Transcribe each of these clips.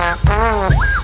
Thank you.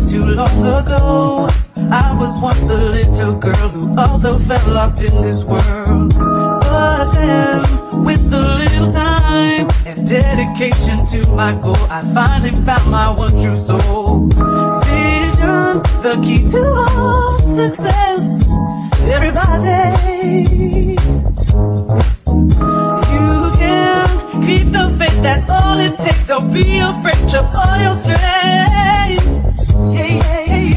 not too long ago. I was once a little girl who also felt lost in this world. But then, with a little time and dedication to my goal, I finally found my one true soul. Vision, the key to all success. Everybody. Keep the faith, that's all it takes. Don't be afraid of all your strength.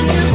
Just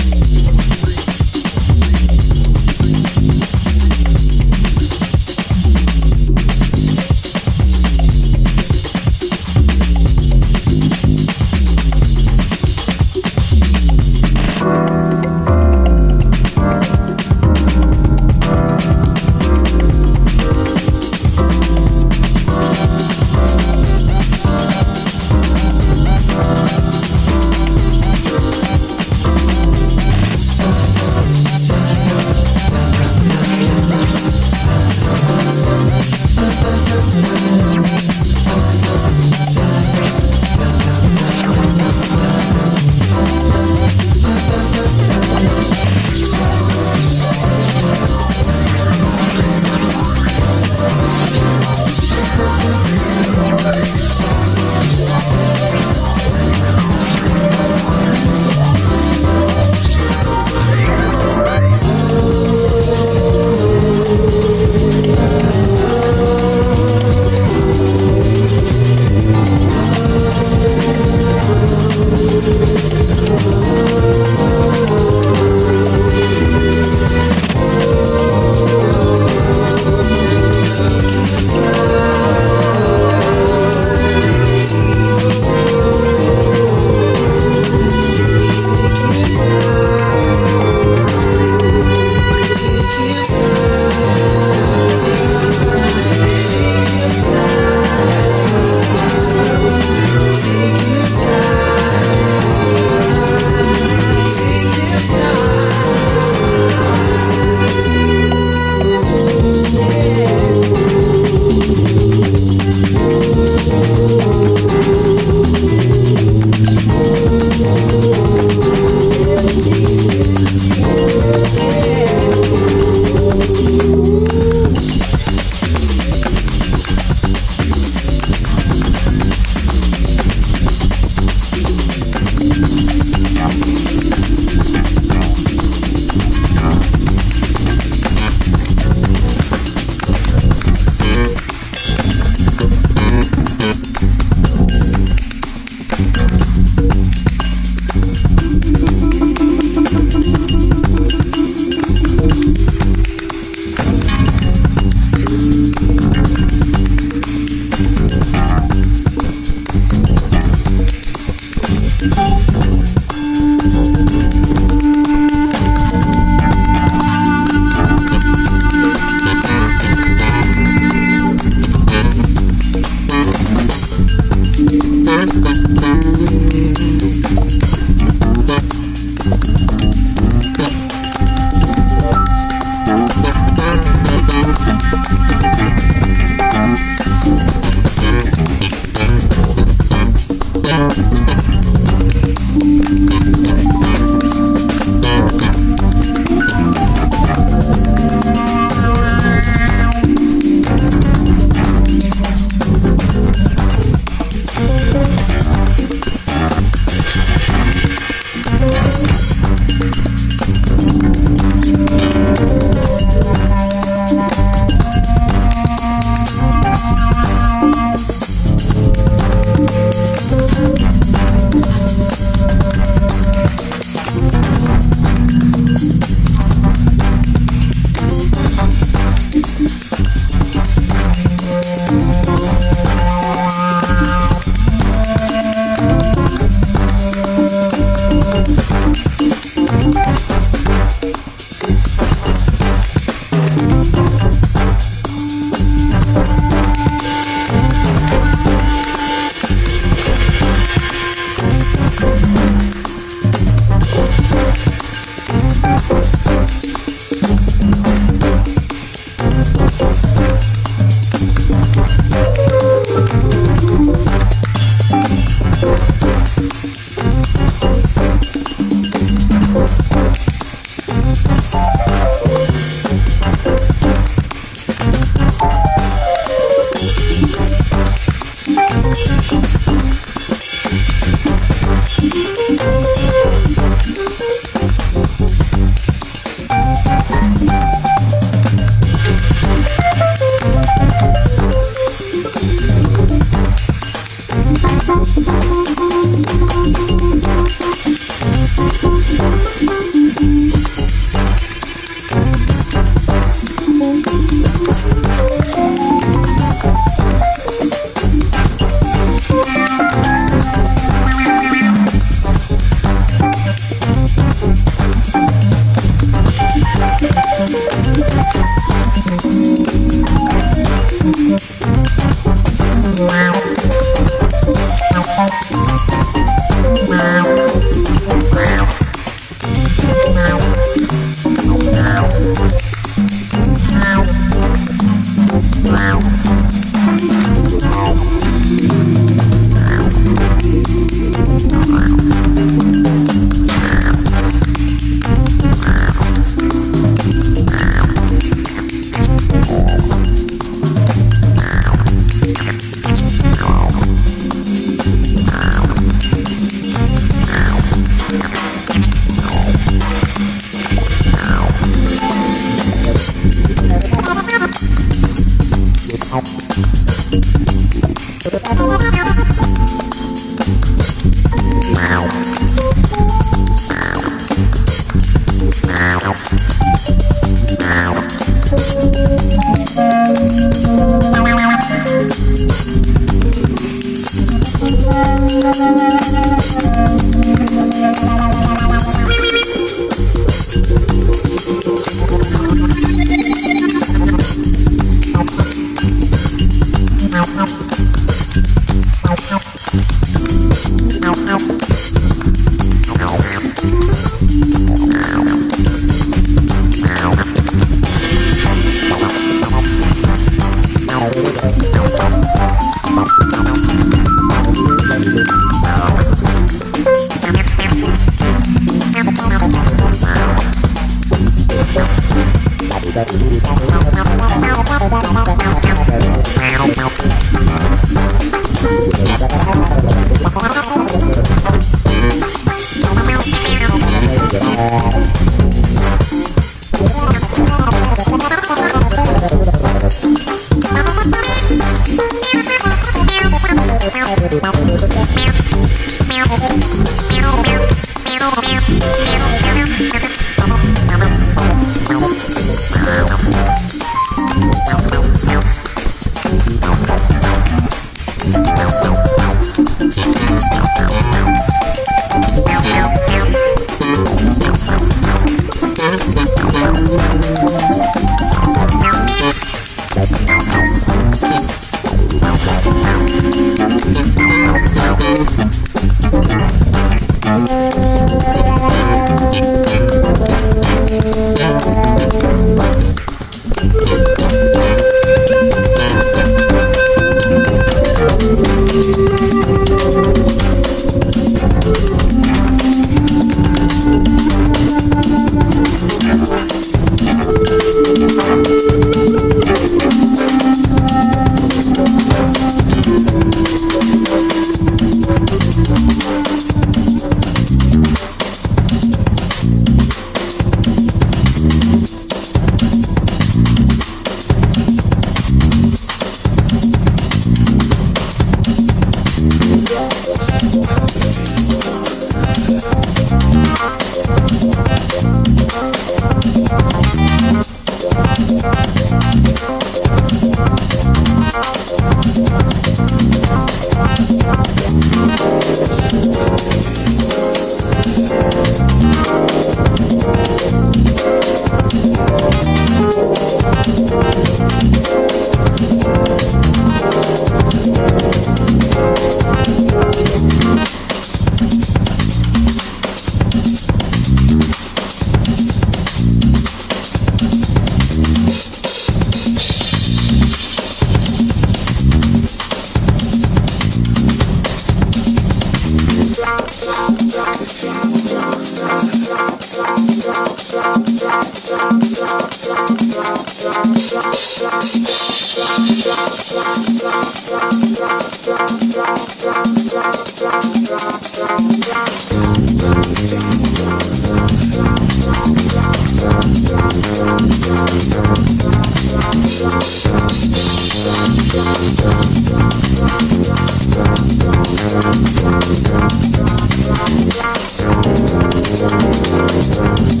Thank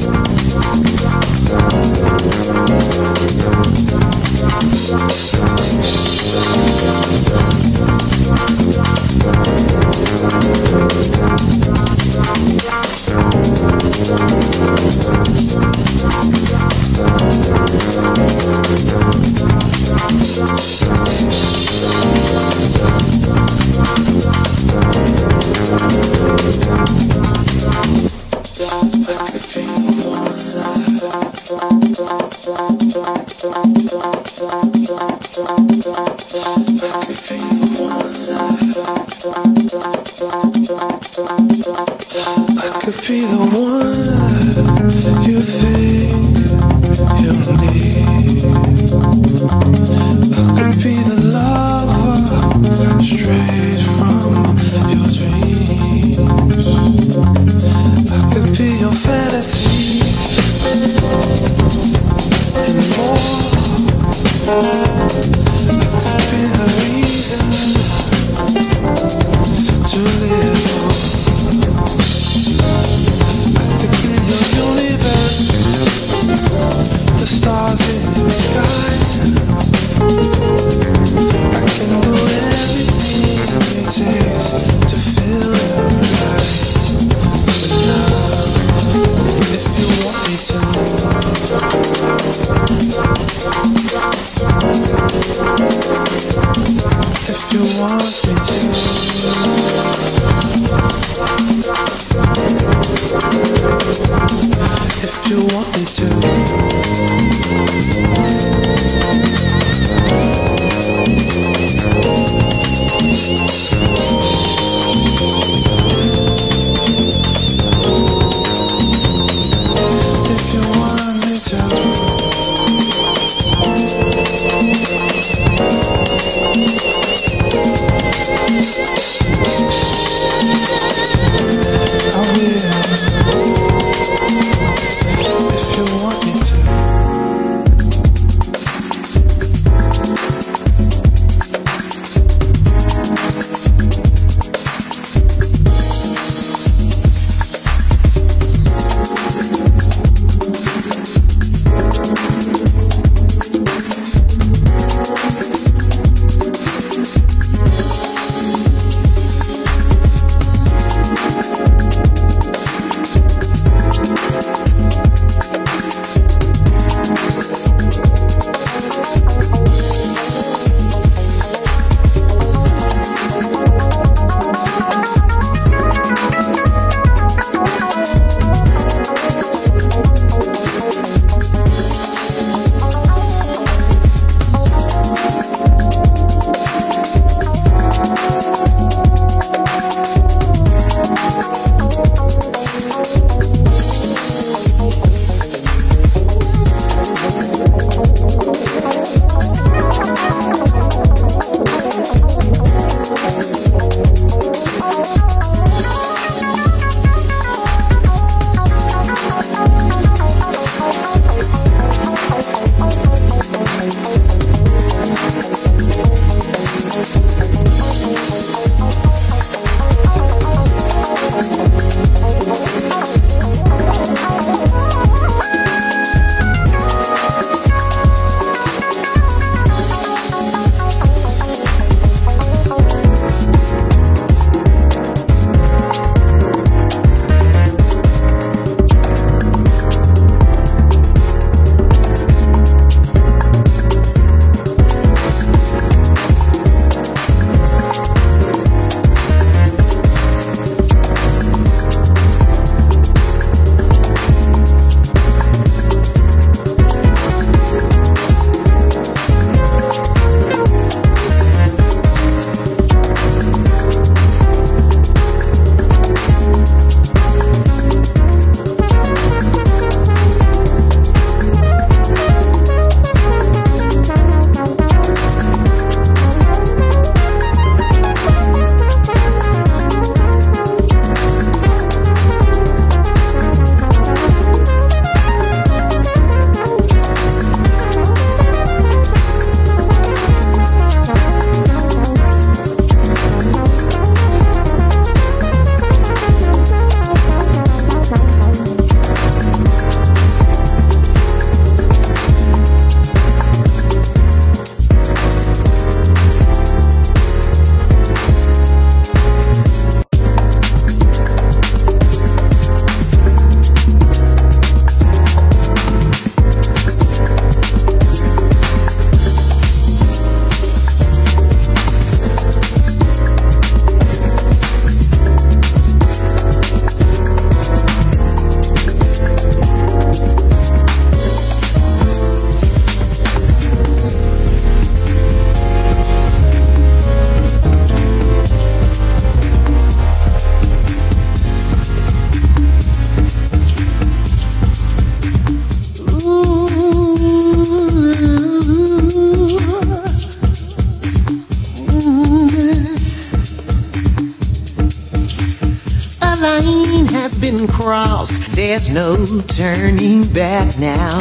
no turning back now.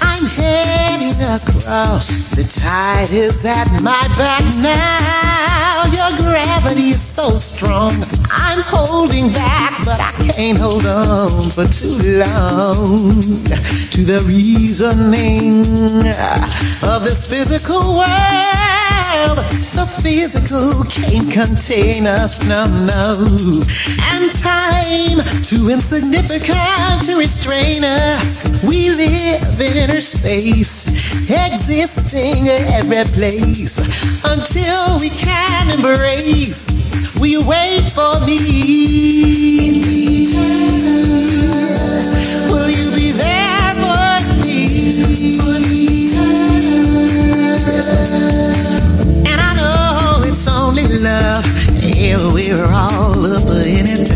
I'm heading across. The tide is at my back now. Your gravity is so strong. I'm holding back, but I can't hold on for too long to the reasoning of this physical world. The physical can't contain us, no, no. And time too insignificant to restrain us. We live in inner space, existing every place until we can embrace. We wait for me? Will you be there for me? Love. Yeah, we're all up in it.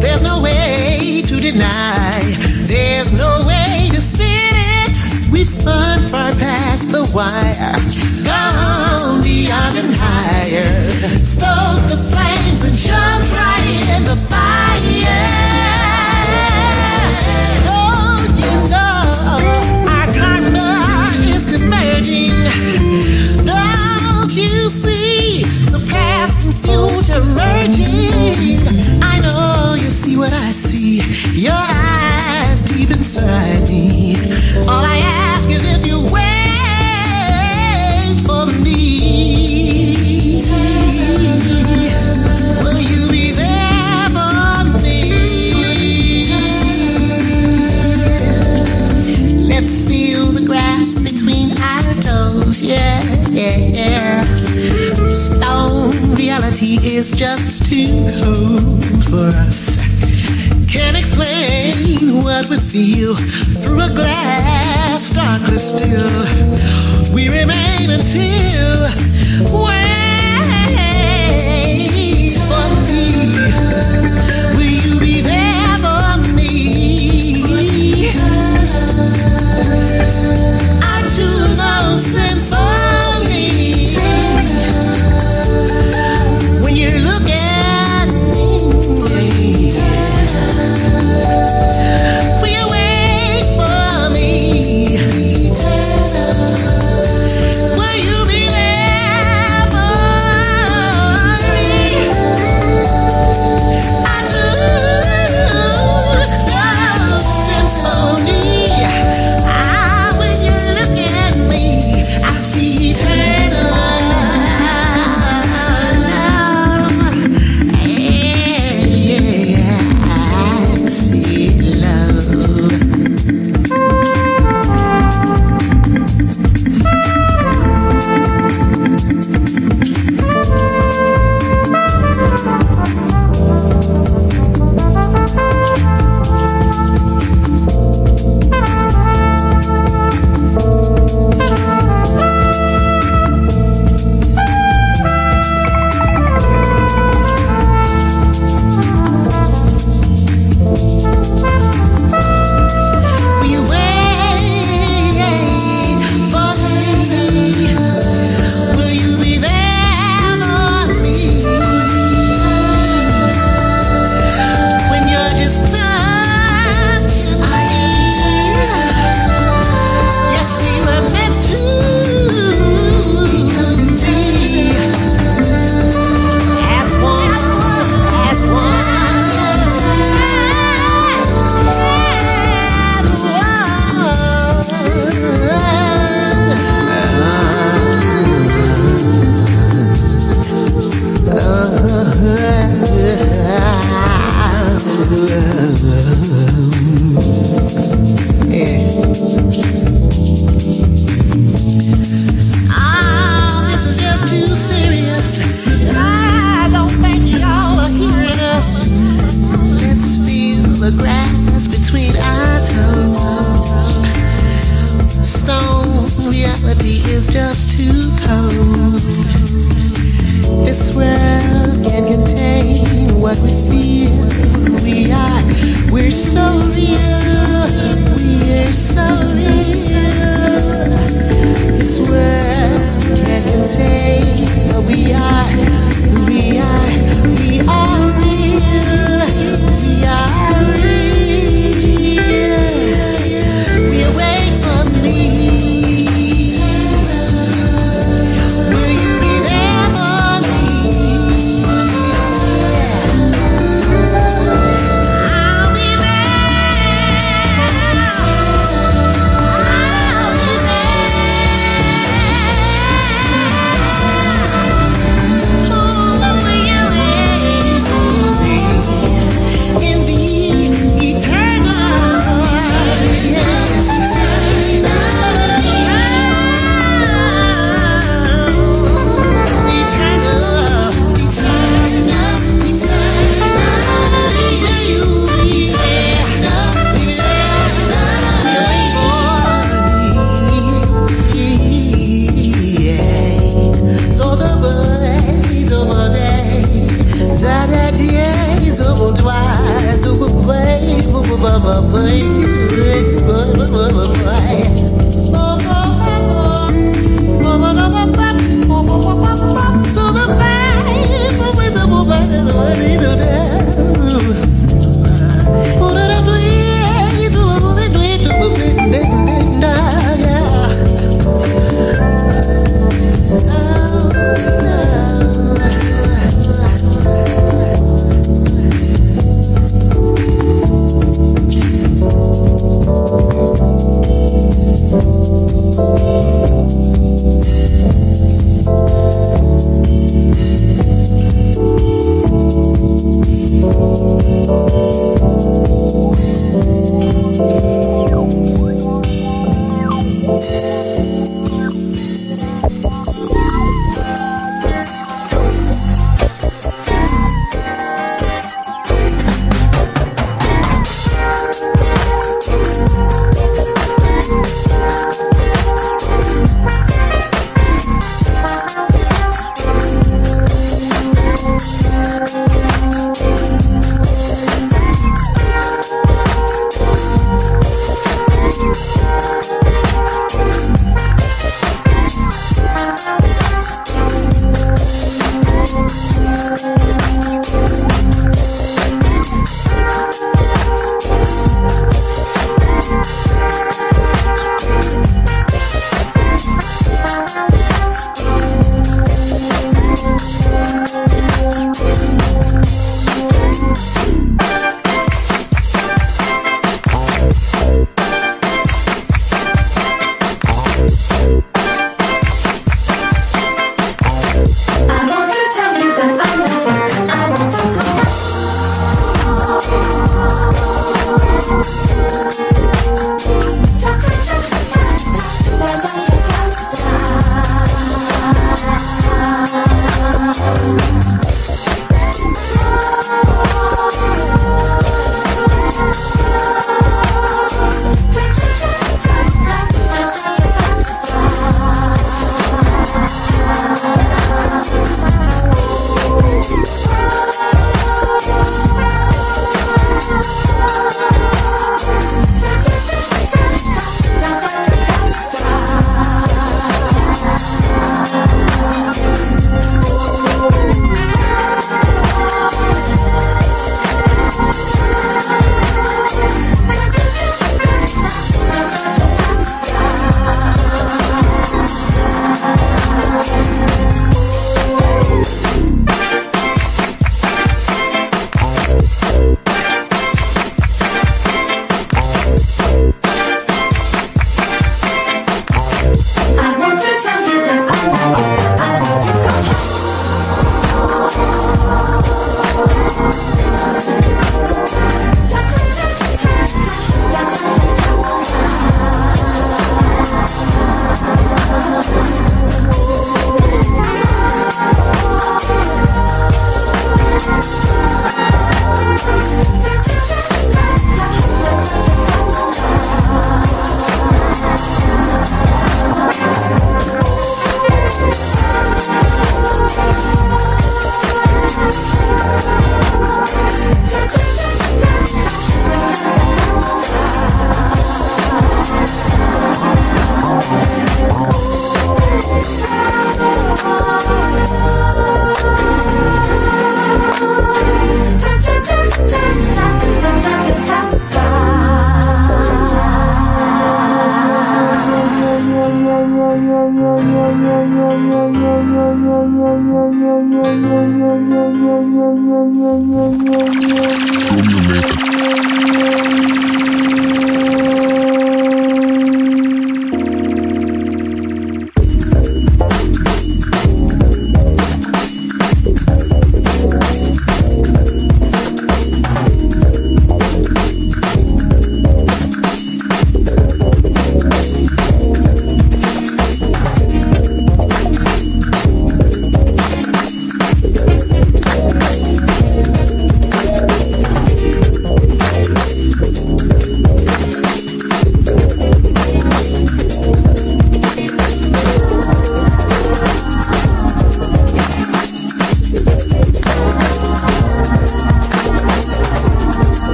There's no way to deny. There's no way to spin it. We've spun far past the wire, gone beyond and higher. Stoke the flames and jump right in the fire. I know you see what I see. Your eyes deep inside is just too cold for us. Can't explain what we feel through a glass darkly still. We remain until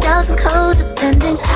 doubts and codependent.